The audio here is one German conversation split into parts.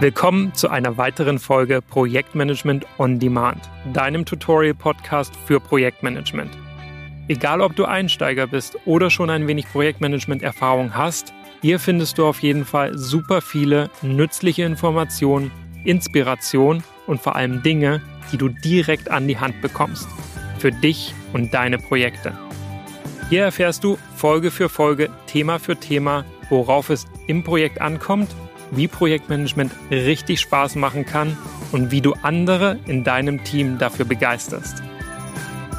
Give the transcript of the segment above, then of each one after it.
Willkommen zu einer weiteren Folge Projektmanagement on Demand, deinem Tutorial-Podcast für Projektmanagement. Egal ob du Einsteiger bist oder schon ein wenig Projektmanagement-Erfahrung hast, hier findest du auf jeden Fall super viele nützliche Informationen, Inspiration und vor allem Dinge, die du direkt an die Hand bekommst. Für dich und deine Projekte. Hier erfährst du Folge für Folge, Thema für Thema, worauf es im Projekt ankommt wie Projektmanagement richtig Spaß machen kann und wie du andere in deinem Team dafür begeisterst.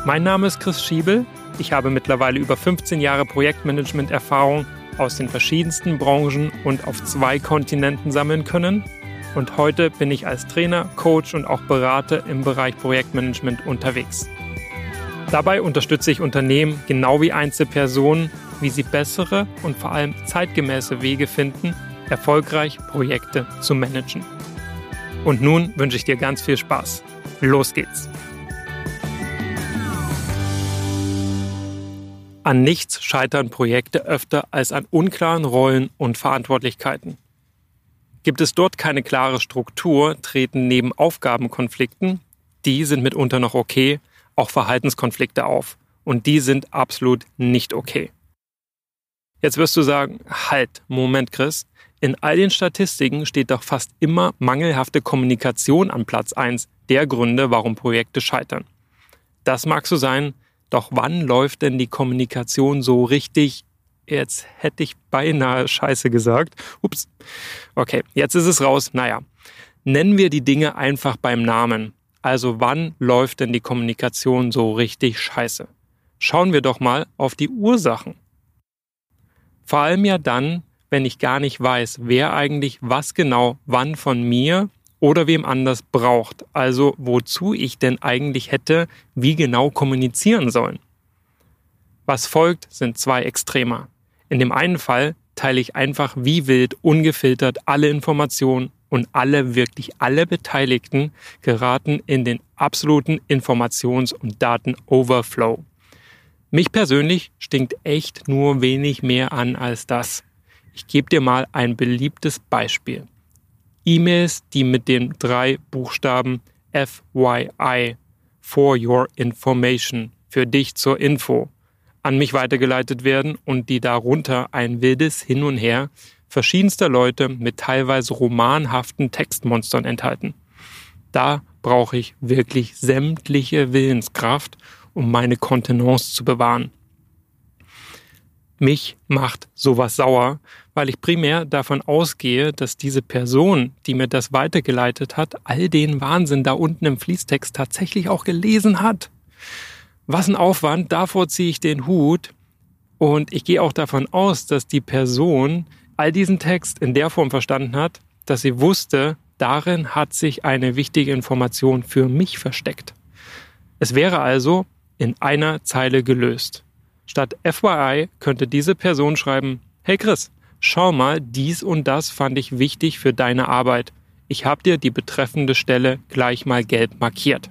Mein Name ist Chris Schiebel. Ich habe mittlerweile über 15 Jahre Projektmanagement-Erfahrung aus den verschiedensten Branchen und auf zwei Kontinenten sammeln können. Und heute bin ich als Trainer, Coach und auch Berater im Bereich Projektmanagement unterwegs. Dabei unterstütze ich Unternehmen genau wie Einzelpersonen, wie sie bessere und vor allem zeitgemäße Wege finden, erfolgreich Projekte zu managen. Und nun wünsche ich dir ganz viel Spaß. Los geht's! An nichts scheitern Projekte öfter als an unklaren Rollen und Verantwortlichkeiten. Gibt es dort keine klare Struktur, treten neben Aufgabenkonflikten, die sind mitunter noch okay, auch Verhaltenskonflikte auf. Und die sind absolut nicht okay. Jetzt wirst du sagen, halt, Moment, Chris, in all den Statistiken steht doch fast immer mangelhafte Kommunikation an Platz 1 der Gründe, warum Projekte scheitern. Das mag so sein, doch wann läuft denn die Kommunikation so richtig? Jetzt hätte ich beinahe Scheiße gesagt. Ups. Okay, jetzt ist es raus. Naja, nennen wir die Dinge einfach beim Namen. Also wann läuft denn die Kommunikation so richtig scheiße? Schauen wir doch mal auf die Ursachen. Vor allem ja dann, wenn ich gar nicht weiß, wer eigentlich was genau wann von mir oder wem anders braucht. Also wozu ich denn eigentlich hätte, wie genau kommunizieren sollen. Was folgt, sind zwei Extremer. In dem einen Fall teile ich einfach wie wild ungefiltert alle Informationen und alle, wirklich alle Beteiligten geraten in den absoluten Informations- und Daten-Overflow. Mich persönlich stinkt echt nur wenig mehr an als das. Ich gebe dir mal ein beliebtes Beispiel. E-Mails, die mit den drei Buchstaben FYI for your information für dich zur Info an mich weitergeleitet werden und die darunter ein wildes Hin und Her verschiedenster Leute mit teilweise romanhaften Textmonstern enthalten. Da brauche ich wirklich sämtliche Willenskraft, um meine Kontenance zu bewahren. Mich macht sowas sauer, weil ich primär davon ausgehe, dass diese Person, die mir das weitergeleitet hat, all den Wahnsinn da unten im Fließtext tatsächlich auch gelesen hat. Was ein Aufwand, davor ziehe ich den Hut. Und ich gehe auch davon aus, dass die Person all diesen Text in der Form verstanden hat, dass sie wusste, darin hat sich eine wichtige Information für mich versteckt. Es wäre also in einer Zeile gelöst. Statt FYI könnte diese Person schreiben, hey Chris, schau mal, dies und das fand ich wichtig für deine Arbeit. Ich habe dir die betreffende Stelle gleich mal gelb markiert.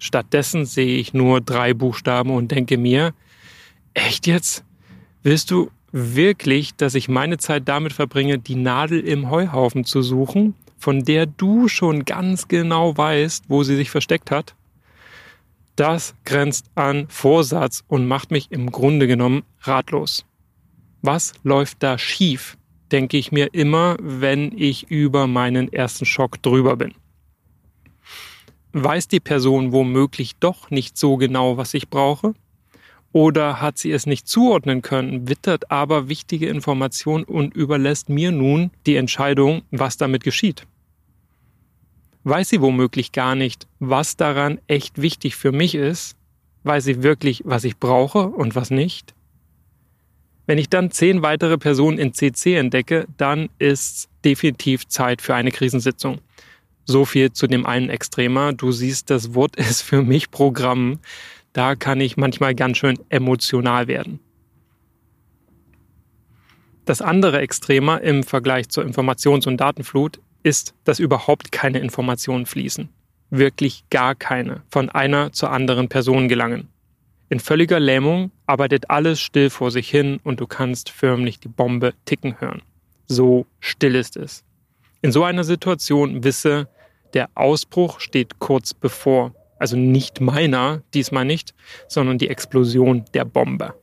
Stattdessen sehe ich nur drei Buchstaben und denke mir, echt jetzt? Willst du wirklich, dass ich meine Zeit damit verbringe, die Nadel im Heuhaufen zu suchen, von der du schon ganz genau weißt, wo sie sich versteckt hat? Das grenzt an Vorsatz und macht mich im Grunde genommen ratlos. Was läuft da schief, denke ich mir immer, wenn ich über meinen ersten Schock drüber bin. Weiß die Person womöglich doch nicht so genau, was ich brauche? Oder hat sie es nicht zuordnen können, wittert aber wichtige Informationen und überlässt mir nun die Entscheidung, was damit geschieht? Weiß sie womöglich gar nicht, was daran echt wichtig für mich ist, weiß sie wirklich, was ich brauche und was nicht. Wenn ich dann zehn weitere Personen in CC entdecke, dann ist definitiv Zeit für eine Krisensitzung. So viel zu dem einen Extremer. Du siehst, das Wort ist für mich Programm. Da kann ich manchmal ganz schön emotional werden. Das andere Extremer im Vergleich zur Informations- und Datenflut ist, dass überhaupt keine Informationen fließen. Wirklich gar keine von einer zur anderen Person gelangen. In völliger Lähmung arbeitet alles still vor sich hin und du kannst förmlich die Bombe ticken hören. So still ist es. In so einer Situation wisse, der Ausbruch steht kurz bevor. Also nicht meiner, diesmal nicht, sondern die Explosion der Bombe.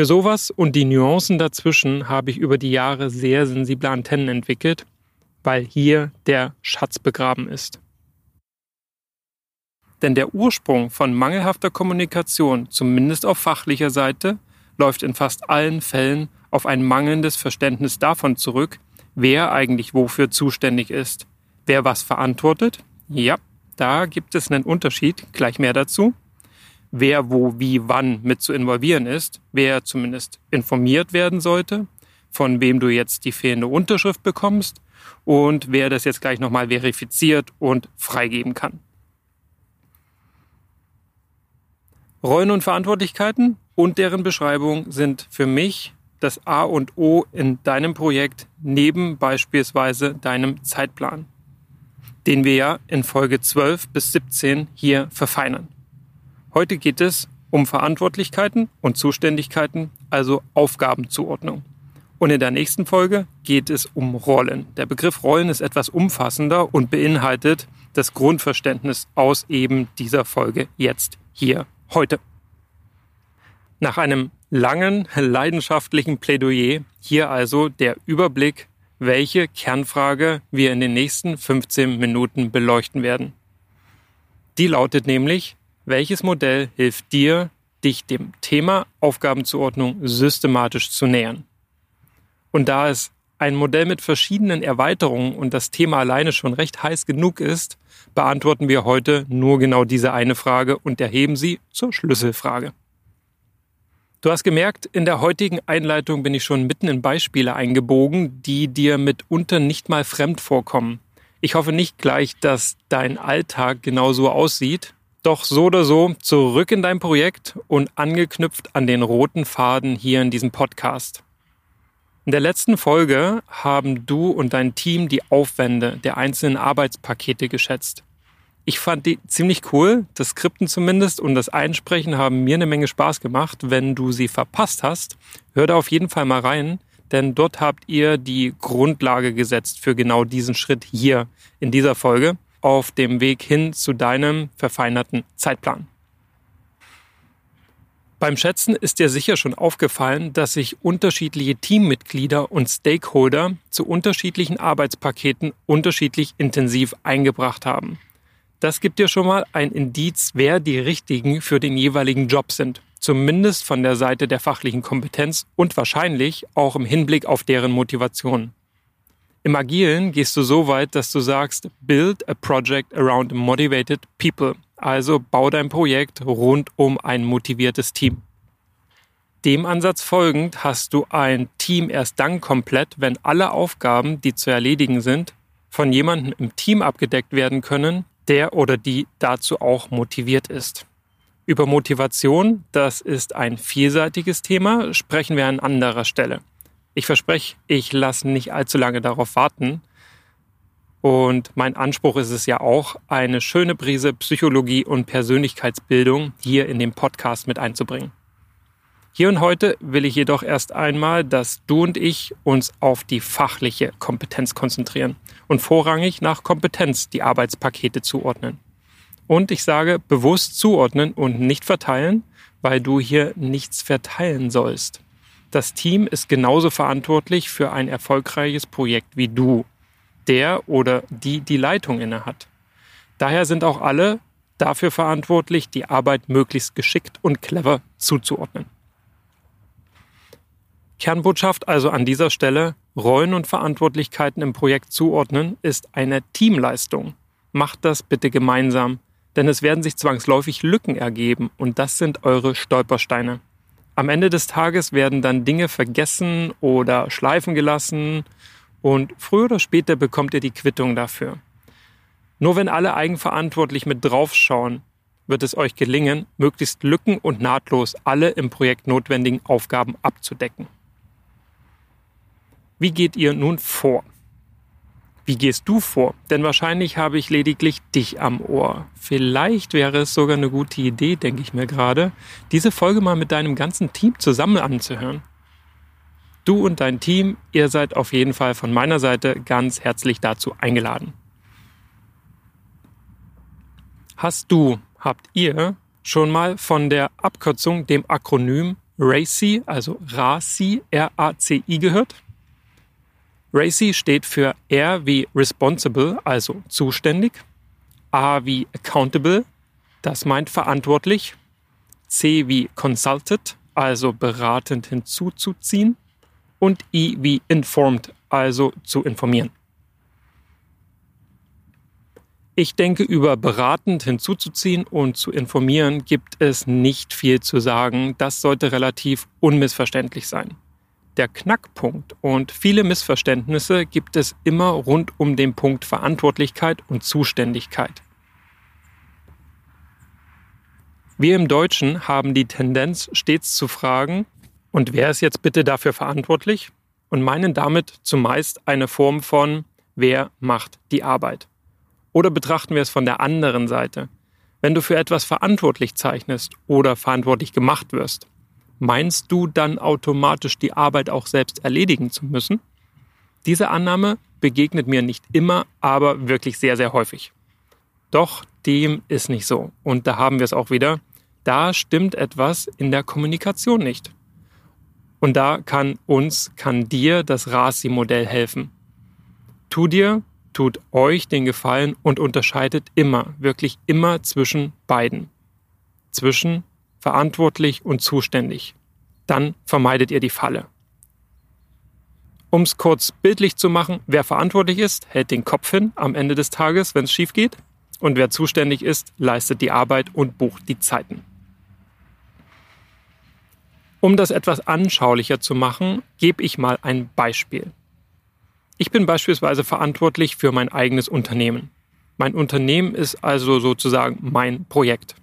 Für sowas und die Nuancen dazwischen habe ich über die Jahre sehr sensible Antennen entwickelt, weil hier der Schatz begraben ist. Denn der Ursprung von mangelhafter Kommunikation, zumindest auf fachlicher Seite, läuft in fast allen Fällen auf ein mangelndes Verständnis davon zurück, wer eigentlich wofür zuständig ist. Wer was verantwortet? Ja, da gibt es einen Unterschied, gleich mehr dazu. Wer wo wie wann mit zu involvieren ist, wer zumindest informiert werden sollte, von wem du jetzt die fehlende Unterschrift bekommst und wer das jetzt gleich nochmal verifiziert und freigeben kann. Rollen und Verantwortlichkeiten und deren Beschreibung sind für mich das A und O in deinem Projekt neben beispielsweise deinem Zeitplan, den wir ja in Folge 12 bis 17 hier verfeinern. Heute geht es um Verantwortlichkeiten und Zuständigkeiten, also Aufgabenzuordnung. Und in der nächsten Folge geht es um Rollen. Der Begriff Rollen ist etwas umfassender und beinhaltet das Grundverständnis aus eben dieser Folge jetzt hier heute. Nach einem langen, leidenschaftlichen Plädoyer hier also der Überblick, welche Kernfrage wir in den nächsten 15 Minuten beleuchten werden. Die lautet nämlich, welches Modell hilft dir, dich dem Thema Aufgabenzuordnung systematisch zu nähern? Und da es ein Modell mit verschiedenen Erweiterungen und das Thema alleine schon recht heiß genug ist, beantworten wir heute nur genau diese eine Frage und erheben sie zur Schlüsselfrage. Du hast gemerkt, in der heutigen Einleitung bin ich schon mitten in Beispiele eingebogen, die dir mitunter nicht mal fremd vorkommen. Ich hoffe nicht gleich, dass dein Alltag genauso aussieht. Doch so oder so zurück in dein Projekt und angeknüpft an den roten Faden hier in diesem Podcast. In der letzten Folge haben du und dein Team die Aufwände der einzelnen Arbeitspakete geschätzt. Ich fand die ziemlich cool, das Skripten zumindest und das Einsprechen haben mir eine Menge Spaß gemacht. Wenn du sie verpasst hast, hör da auf jeden Fall mal rein, denn dort habt ihr die Grundlage gesetzt für genau diesen Schritt hier in dieser Folge auf dem Weg hin zu deinem verfeinerten Zeitplan. Beim Schätzen ist dir sicher schon aufgefallen, dass sich unterschiedliche Teammitglieder und Stakeholder zu unterschiedlichen Arbeitspaketen unterschiedlich intensiv eingebracht haben. Das gibt dir schon mal ein Indiz, wer die richtigen für den jeweiligen Job sind. Zumindest von der Seite der fachlichen Kompetenz und wahrscheinlich auch im Hinblick auf deren Motivation. Im Agilen gehst du so weit, dass du sagst, build a project around motivated people. Also bau dein Projekt rund um ein motiviertes Team. Dem Ansatz folgend hast du ein Team erst dann komplett, wenn alle Aufgaben, die zu erledigen sind, von jemandem im Team abgedeckt werden können, der oder die dazu auch motiviert ist. Über Motivation, das ist ein vielseitiges Thema, sprechen wir an anderer Stelle. Ich verspreche, ich lasse nicht allzu lange darauf warten. Und mein Anspruch ist es ja auch, eine schöne Prise Psychologie und Persönlichkeitsbildung hier in dem Podcast mit einzubringen. Hier und heute will ich jedoch erst einmal, dass du und ich uns auf die fachliche Kompetenz konzentrieren und vorrangig nach Kompetenz die Arbeitspakete zuordnen. Und ich sage bewusst zuordnen und nicht verteilen, weil du hier nichts verteilen sollst. Das Team ist genauso verantwortlich für ein erfolgreiches Projekt wie du, der oder die die Leitung innehat. Daher sind auch alle dafür verantwortlich, die Arbeit möglichst geschickt und clever zuzuordnen. Kernbotschaft also an dieser Stelle, Rollen und Verantwortlichkeiten im Projekt zuordnen, ist eine Teamleistung. Macht das bitte gemeinsam, denn es werden sich zwangsläufig Lücken ergeben und das sind eure Stolpersteine. Am Ende des Tages werden dann Dinge vergessen oder schleifen gelassen und früher oder später bekommt ihr die Quittung dafür. Nur wenn alle eigenverantwortlich mit draufschauen, wird es euch gelingen, möglichst lücken- und nahtlos alle im Projekt notwendigen Aufgaben abzudecken. Wie geht ihr nun vor? Wie gehst du vor? Denn wahrscheinlich habe ich lediglich dich am Ohr. Vielleicht wäre es sogar eine gute Idee, denke ich mir gerade, diese Folge mal mit deinem ganzen Team zusammen anzuhören. Du und dein Team, ihr seid auf jeden Fall von meiner Seite ganz herzlich dazu eingeladen. Hast du, habt ihr schon mal von der Abkürzung, dem Akronym RACI, also RACI, R-A-C-I gehört? RACI steht für R wie responsible, also zuständig, A wie accountable, das meint verantwortlich, C wie consulted, also beratend hinzuzuziehen und I wie informed, also zu informieren. Ich denke, über beratend hinzuzuziehen und zu informieren gibt es nicht viel zu sagen. Das sollte relativ unmissverständlich sein. Der Knackpunkt und viele Missverständnisse gibt es immer rund um den Punkt Verantwortlichkeit und Zuständigkeit. Wir im Deutschen haben die Tendenz, stets zu fragen, und wer ist jetzt bitte dafür verantwortlich? Und meinen damit zumeist eine Form von, wer macht die Arbeit? Oder betrachten wir es von der anderen Seite? Wenn du für etwas verantwortlich zeichnest oder verantwortlich gemacht wirst, meinst du dann automatisch die Arbeit auch selbst erledigen zu müssen? Diese Annahme begegnet mir nicht immer, aber wirklich sehr, sehr häufig. Doch dem ist nicht so. Und da haben wir es auch wieder. Da stimmt etwas in der Kommunikation nicht. Und da kann uns, kann dir das RASI-Modell helfen. Tu dir tut euch den Gefallen und unterscheidet immer, wirklich immer zwischen beiden. Zwischen verantwortlich und zuständig. Dann vermeidet ihr die Falle. Um es kurz bildlich zu machen, wer verantwortlich ist, hält den Kopf hin am Ende des Tages, wenn es schief geht. Und wer zuständig ist, leistet die Arbeit und bucht die Zeiten. Um das etwas anschaulicher zu machen, gebe ich mal ein Beispiel. Ich bin beispielsweise verantwortlich für mein eigenes Unternehmen. Mein Unternehmen ist also sozusagen mein Projekt.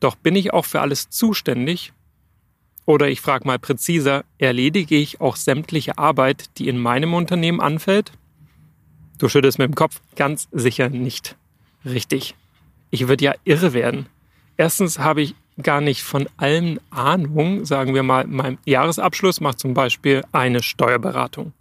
Doch bin ich auch für alles zuständig? Oder ich frage mal präziser, erledige ich auch sämtliche Arbeit, die in meinem Unternehmen anfällt? Du schüttelst mit dem Kopf. Ganz sicher nicht. Richtig. Ich würde ja irre werden. Erstens habe ich gar nicht von allem Ahnung. Sagen wir mal, mein Jahresabschluss macht zum Beispiel eine Steuerberatung.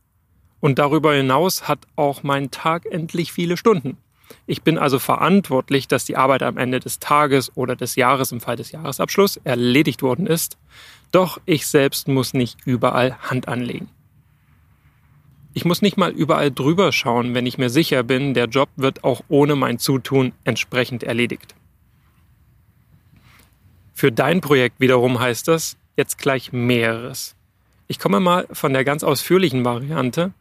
Und darüber hinaus hat auch mein Tag endlich viele Stunden. Ich bin also verantwortlich, dass die Arbeit am Ende des Tages oder des Jahres im Fall des Jahresabschlusses erledigt worden ist. Doch ich selbst muss nicht überall Hand anlegen. Ich muss nicht mal überall drüber schauen, wenn ich mir sicher bin, der Job wird auch ohne mein Zutun entsprechend erledigt. Für dein Projekt wiederum heißt das jetzt gleich mehreres. Ich komme mal von der ganz ausführlichen Variante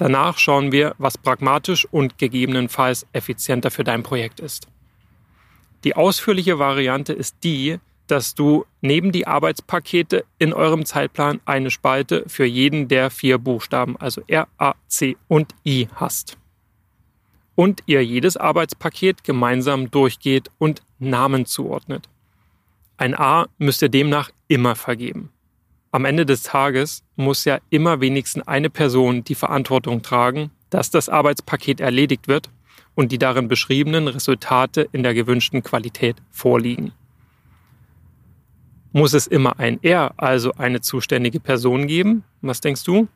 Danach schauen wir, was pragmatisch und gegebenenfalls effizienter für dein Projekt ist. Die ausführliche Variante ist die, dass du neben die Arbeitspakete in eurem Zeitplan eine Spalte für jeden der vier Buchstaben, also R, A, C und I hast. Und ihr jedes Arbeitspaket gemeinsam durchgeht und Namen zuordnet. Ein A müsst ihr demnach immer vergeben am Ende des Tages muss ja immer wenigstens eine Person die Verantwortung tragen, dass das Arbeitspaket erledigt wird und die darin beschriebenen Resultate in der gewünschten Qualität vorliegen. Muss es immer ein Er, also eine zuständige Person geben? Was denkst du?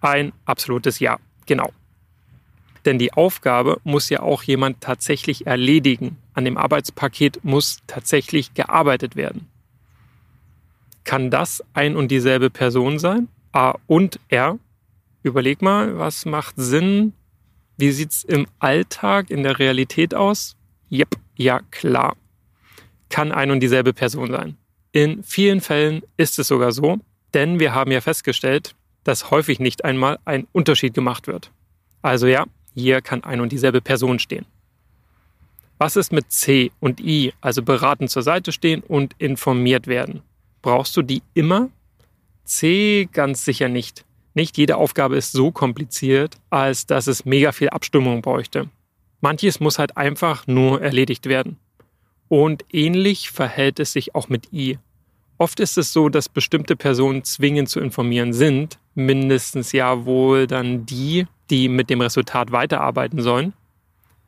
Ein absolutes Ja, genau. Denn die Aufgabe muss ja auch jemand tatsächlich erledigen. An dem Arbeitspaket muss tatsächlich gearbeitet werden. Kann das ein und dieselbe Person sein? A und R? Überleg mal, was macht Sinn? Wie sieht's im Alltag, in der Realität aus? Jep, ja klar. Kann ein und dieselbe Person sein. In vielen Fällen ist es sogar so, denn wir haben ja festgestellt, dass häufig nicht einmal ein Unterschied gemacht wird. Also ja, hier kann ein und dieselbe Person stehen. Was ist mit C und I, also beraten zur Seite stehen und informiert werden? Brauchst du die immer? C ganz sicher nicht. Nicht jede Aufgabe ist so kompliziert, als dass es mega viel Abstimmung bräuchte. Manches muss halt einfach nur erledigt werden. Und ähnlich verhält es sich auch mit I. Oft ist es so, dass bestimmte Personen zwingend zu informieren sind, mindestens ja wohl dann die, die mit dem Resultat weiterarbeiten sollen.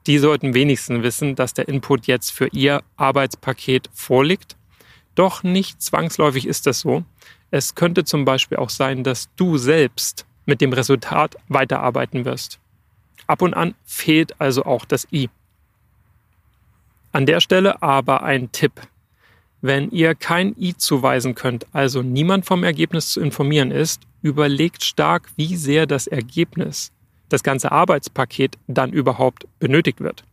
Die sollten wenigstens wissen, dass der Input jetzt für ihr Arbeitspaket vorliegt doch nicht zwangsläufig ist das so. Es könnte zum Beispiel auch sein, dass du selbst mit dem Resultat weiterarbeiten wirst. Ab und an fehlt also auch das I. An der Stelle aber ein Tipp. Wenn ihr kein I zuweisen könnt, also niemand vom Ergebnis zu informieren ist, überlegt stark, wie sehr das Ergebnis, das ganze Arbeitspaket dann überhaupt benötigt wird.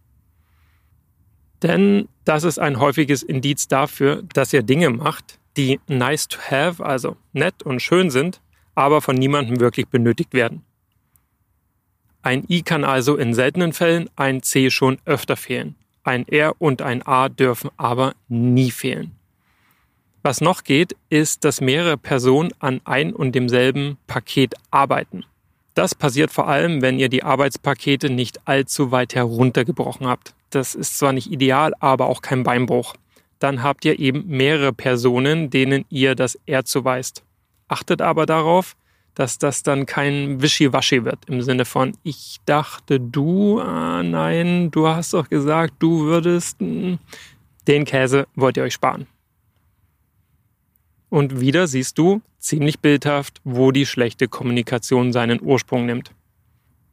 Denn das ist ein häufiges Indiz dafür, dass ihr Dinge macht, die nice to have, also nett und schön sind, aber von niemandem wirklich benötigt werden. Ein I kann also in seltenen Fällen, ein C schon öfter fehlen. Ein R und ein A dürfen aber nie fehlen. Was noch geht, ist, dass mehrere Personen an ein und demselben Paket arbeiten. Das passiert vor allem, wenn ihr die Arbeitspakete nicht allzu weit heruntergebrochen habt. Das ist zwar nicht ideal, aber auch kein Beinbruch. Dann habt ihr eben mehrere Personen, denen ihr das R zuweist. Achtet aber darauf, dass das dann kein Wischiwaschi wird im Sinne von, ich dachte du, ah, nein, du hast doch gesagt, du würdest, hm, den Käse wollt ihr euch sparen. Und wieder siehst du ziemlich bildhaft, wo die schlechte Kommunikation seinen Ursprung nimmt.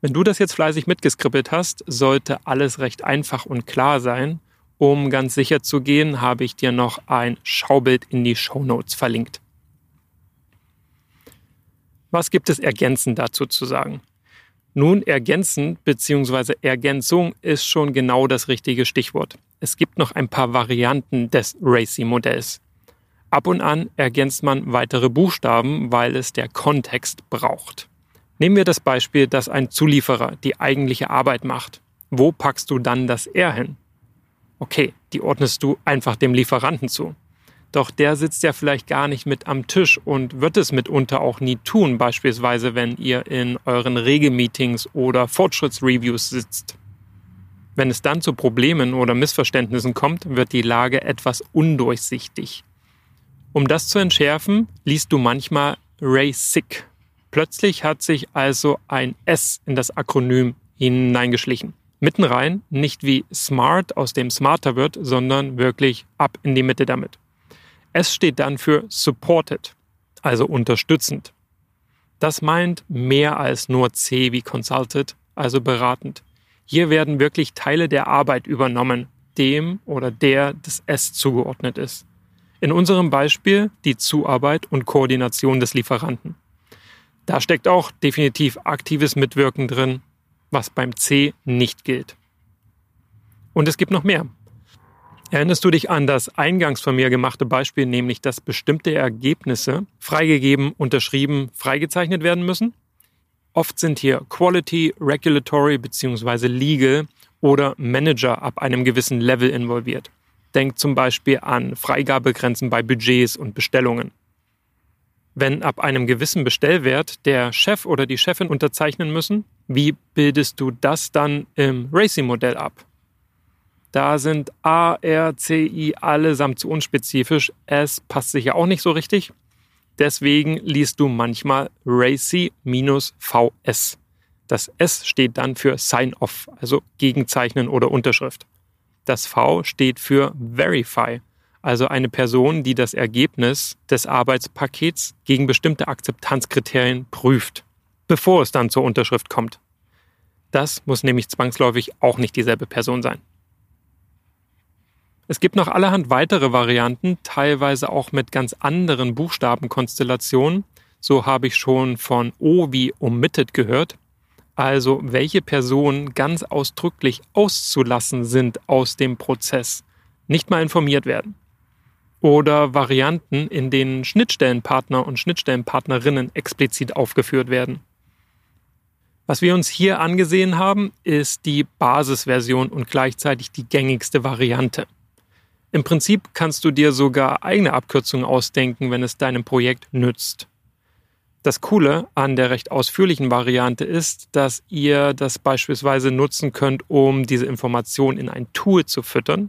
Wenn du das jetzt fleißig mitgeskribbelt hast, sollte alles recht einfach und klar sein. Um ganz sicher zu gehen, habe ich dir noch ein Schaubild in die Show Notes verlinkt. Was gibt es ergänzend dazu zu sagen? Nun, ergänzend bzw. Ergänzung ist schon genau das richtige Stichwort. Es gibt noch ein paar Varianten des RACI-Modells. Ab und an ergänzt man weitere Buchstaben, weil es der Kontext braucht. Nehmen wir das Beispiel, dass ein Zulieferer die eigentliche Arbeit macht. Wo packst du dann das R hin? Okay, die ordnest du einfach dem Lieferanten zu. Doch der sitzt ja vielleicht gar nicht mit am Tisch und wird es mitunter auch nie tun, beispielsweise wenn ihr in euren Regelmeetings oder Fortschrittsreviews sitzt. Wenn es dann zu Problemen oder Missverständnissen kommt, wird die Lage etwas undurchsichtig. Um das zu entschärfen, liest du manchmal Ray Sick. Plötzlich hat sich also ein S in das Akronym hineingeschlichen. Mitten rein, nicht wie Smart, aus dem Smarter wird, sondern wirklich ab in die Mitte damit. S steht dann für supported, also unterstützend. Das meint mehr als nur C wie consulted, also beratend. Hier werden wirklich Teile der Arbeit übernommen, dem oder der des S zugeordnet ist. In unserem Beispiel die Zuarbeit und Koordination des Lieferanten. Da steckt auch definitiv aktives Mitwirken drin, was beim C nicht gilt. Und es gibt noch mehr. Erinnerst du dich an das eingangs von mir gemachte Beispiel, nämlich dass bestimmte Ergebnisse freigegeben, unterschrieben, freigezeichnet werden müssen? Oft sind hier Quality, Regulatory bzw. Legal oder Manager ab einem gewissen Level involviert. Denk zum Beispiel an Freigabegrenzen bei Budgets und Bestellungen. Wenn ab einem gewissen Bestellwert der Chef oder die Chefin unterzeichnen müssen, wie bildest du das dann im Racing-Modell ab? Da sind A, R, C, I allesamt zu unspezifisch. S passt sich ja auch nicht so richtig. Deswegen liest du manchmal RACI-VS. Das S steht dann für Sign-Off, also Gegenzeichnen oder Unterschrift. Das V steht für Verify, also eine Person, die das Ergebnis des Arbeitspakets gegen bestimmte Akzeptanzkriterien prüft, bevor es dann zur Unterschrift kommt. Das muss nämlich zwangsläufig auch nicht dieselbe Person sein. Es gibt noch allerhand weitere Varianten, teilweise auch mit ganz anderen Buchstabenkonstellationen. So habe ich schon von O wie omitted gehört. Also welche Personen ganz ausdrücklich auszulassen sind aus dem Prozess, nicht mal informiert werden. Oder Varianten, in denen Schnittstellenpartner und Schnittstellenpartnerinnen explizit aufgeführt werden. Was wir uns hier angesehen haben, ist die Basisversion und gleichzeitig die gängigste Variante. Im Prinzip kannst du dir sogar eigene Abkürzungen ausdenken, wenn es deinem Projekt nützt. Das Coole an der recht ausführlichen Variante ist, dass ihr das beispielsweise nutzen könnt, um diese Information in ein Tool zu füttern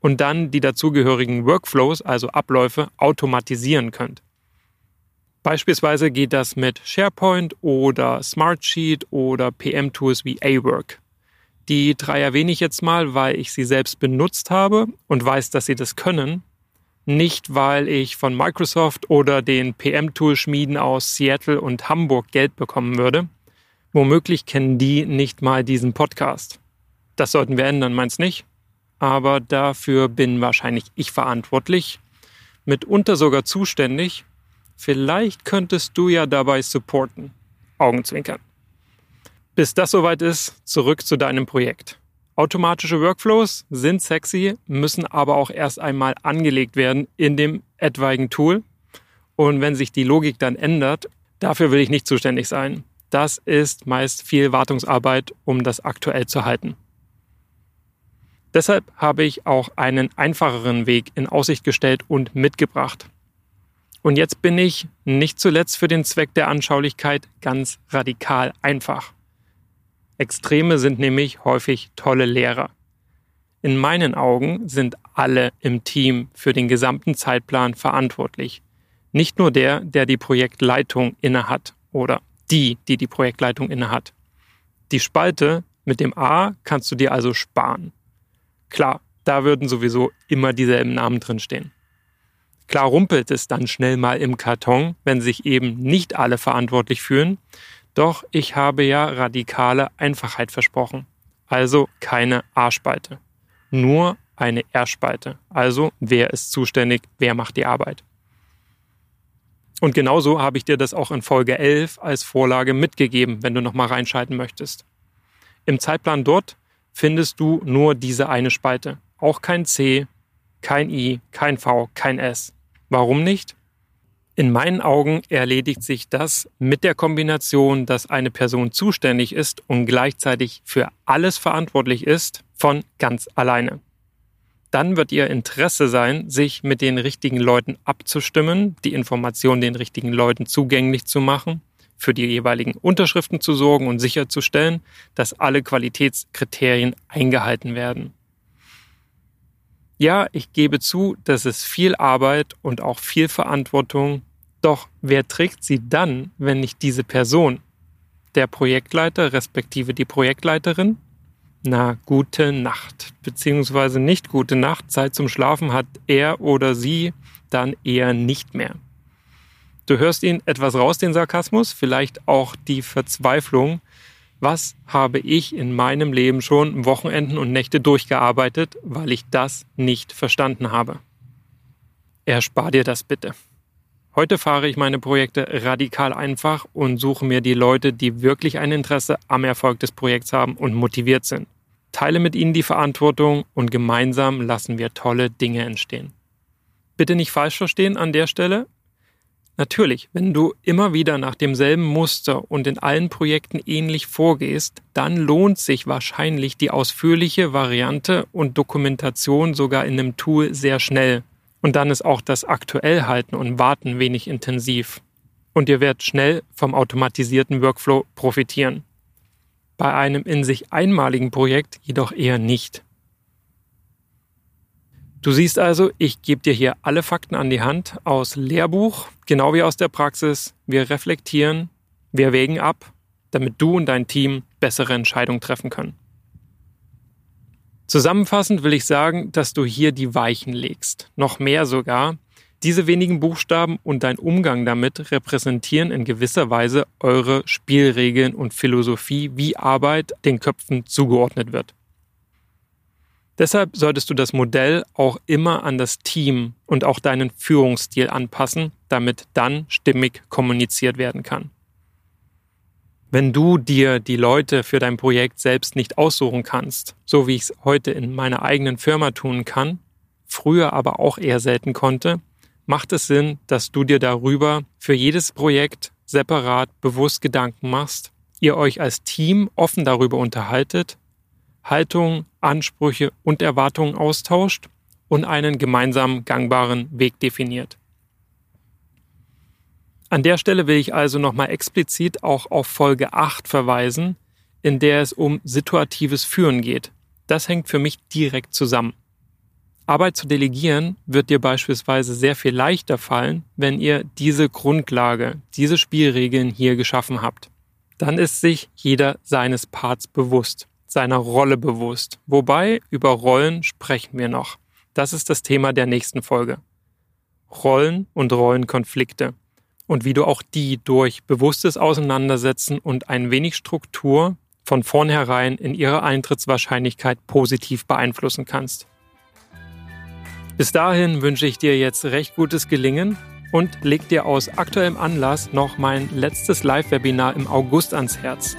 und dann die dazugehörigen Workflows, also Abläufe, automatisieren könnt. Beispielsweise geht das mit SharePoint oder Smartsheet oder PM-Tools wie A-Work. Die drei erwähne ich jetzt mal, weil ich sie selbst benutzt habe und weiß, dass sie das können. Nicht, weil ich von Microsoft oder den PM-Tool-Schmieden aus Seattle und Hamburg Geld bekommen würde. Womöglich kennen die nicht mal diesen Podcast. Das sollten wir ändern, meinst nicht? Aber dafür bin wahrscheinlich ich verantwortlich, mitunter sogar zuständig. Vielleicht könntest du ja dabei supporten. Augenzwinkern. Bis das soweit ist, zurück zu deinem Projekt. Automatische Workflows sind sexy, müssen aber auch erst einmal angelegt werden in dem etwaigen Tool. Und wenn sich die Logik dann ändert, dafür will ich nicht zuständig sein. Das ist meist viel Wartungsarbeit, um das aktuell zu halten. Deshalb habe ich auch einen einfacheren Weg in Aussicht gestellt und mitgebracht. Und jetzt bin ich nicht zuletzt für den Zweck der Anschaulichkeit ganz radikal einfach. Extreme sind nämlich häufig tolle Lehrer. In meinen Augen sind alle im Team für den gesamten Zeitplan verantwortlich. Nicht nur der, der die Projektleitung innehat oder die, die die Projektleitung innehat. Die Spalte mit dem A kannst du dir also sparen. Klar, da würden sowieso immer dieselben Namen drinstehen. Klar rumpelt es dann schnell mal im Karton, wenn sich eben nicht alle verantwortlich fühlen, doch ich habe ja radikale Einfachheit versprochen. Also keine A-Spalte. Nur eine R-Spalte. Also wer ist zuständig, wer macht die Arbeit. Und genauso habe ich dir das auch in Folge 11 als Vorlage mitgegeben, wenn du nochmal reinschalten möchtest. Im Zeitplan dort findest du nur diese eine Spalte. Auch kein C, kein I, kein V, kein S. Warum nicht? In meinen Augen erledigt sich das mit der Kombination, dass eine Person zuständig ist und gleichzeitig für alles verantwortlich ist, von ganz alleine. Dann wird ihr Interesse sein, sich mit den richtigen Leuten abzustimmen, die Informationen den richtigen Leuten zugänglich zu machen, für die jeweiligen Unterschriften zu sorgen und sicherzustellen, dass alle Qualitätskriterien eingehalten werden. Ja, ich gebe zu, dass es viel Arbeit und auch viel Verantwortung doch wer trägt sie dann, wenn nicht diese Person? Der Projektleiter respektive die Projektleiterin? Na, gute Nacht, beziehungsweise nicht gute Nacht, Zeit zum Schlafen hat er oder sie dann eher nicht mehr. Du hörst ihn etwas raus, den Sarkasmus, vielleicht auch die Verzweiflung. Was habe ich in meinem Leben schon Wochenenden und Nächte durchgearbeitet, weil ich das nicht verstanden habe? Erspar dir das bitte. Heute fahre ich meine Projekte radikal einfach und suche mir die Leute, die wirklich ein Interesse am Erfolg des Projekts haben und motiviert sind. Teile mit ihnen die Verantwortung und gemeinsam lassen wir tolle Dinge entstehen. Bitte nicht falsch verstehen an der Stelle. Natürlich, wenn du immer wieder nach demselben Muster und in allen Projekten ähnlich vorgehst, dann lohnt sich wahrscheinlich die ausführliche Variante und Dokumentation sogar in einem Tool sehr schnell, und dann ist auch das Aktuellhalten und Warten wenig intensiv. Und ihr werdet schnell vom automatisierten Workflow profitieren. Bei einem in sich einmaligen Projekt jedoch eher nicht. Du siehst also, ich gebe dir hier alle Fakten an die Hand aus Lehrbuch, genau wie aus der Praxis. Wir reflektieren, wir wägen ab, damit du und dein Team bessere Entscheidungen treffen können. Zusammenfassend will ich sagen, dass du hier die Weichen legst. Noch mehr sogar. Diese wenigen Buchstaben und dein Umgang damit repräsentieren in gewisser Weise eure Spielregeln und Philosophie, wie Arbeit den Köpfen zugeordnet wird. Deshalb solltest du das Modell auch immer an das Team und auch deinen Führungsstil anpassen, damit dann stimmig kommuniziert werden kann. Wenn du dir die Leute für dein Projekt selbst nicht aussuchen kannst, so wie ich es heute in meiner eigenen Firma tun kann, früher aber auch eher selten konnte, macht es Sinn, dass du dir darüber für jedes Projekt separat bewusst Gedanken machst, ihr euch als Team offen darüber unterhaltet, Haltungen, Ansprüche und Erwartungen austauscht und einen gemeinsamen gangbaren Weg definiert. An der Stelle will ich also nochmal explizit auch auf Folge 8 verweisen, in der es um situatives Führen geht. Das hängt für mich direkt zusammen. Arbeit zu delegieren wird dir beispielsweise sehr viel leichter fallen, wenn ihr diese Grundlage, diese Spielregeln hier geschaffen habt. Dann ist sich jeder seines Parts bewusst, seiner Rolle bewusst. Wobei über Rollen sprechen wir noch. Das ist das Thema der nächsten Folge. Rollen und Rollenkonflikte und wie du auch die durch bewusstes Auseinandersetzen und ein wenig Struktur von vornherein in ihrer Eintrittswahrscheinlichkeit positiv beeinflussen kannst. Bis dahin wünsche ich dir jetzt recht gutes Gelingen und leg dir aus aktuellem Anlass noch mein letztes Live-Webinar im August ans Herz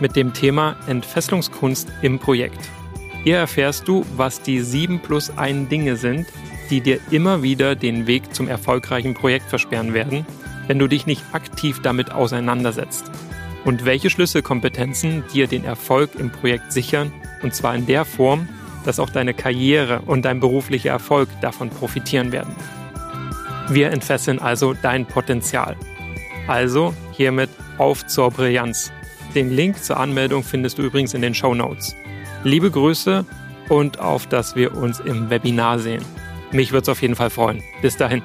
mit dem Thema Entfesselungskunst im Projekt. Hier erfährst du, was die 7 plus 1 Dinge sind, die dir immer wieder den Weg zum erfolgreichen Projekt versperren werden, wenn du dich nicht aktiv damit auseinandersetzt. Und welche Schlüsselkompetenzen dir den Erfolg im Projekt sichern, und zwar in der Form, dass auch deine Karriere und dein beruflicher Erfolg davon profitieren werden. Wir entfesseln also dein Potenzial. Also hiermit auf zur Brillanz. Den Link zur Anmeldung findest du übrigens in den Show Notes. Liebe Grüße und auf dass wir uns im Webinar sehen. Mich würde es auf jeden Fall freuen. Bis dahin.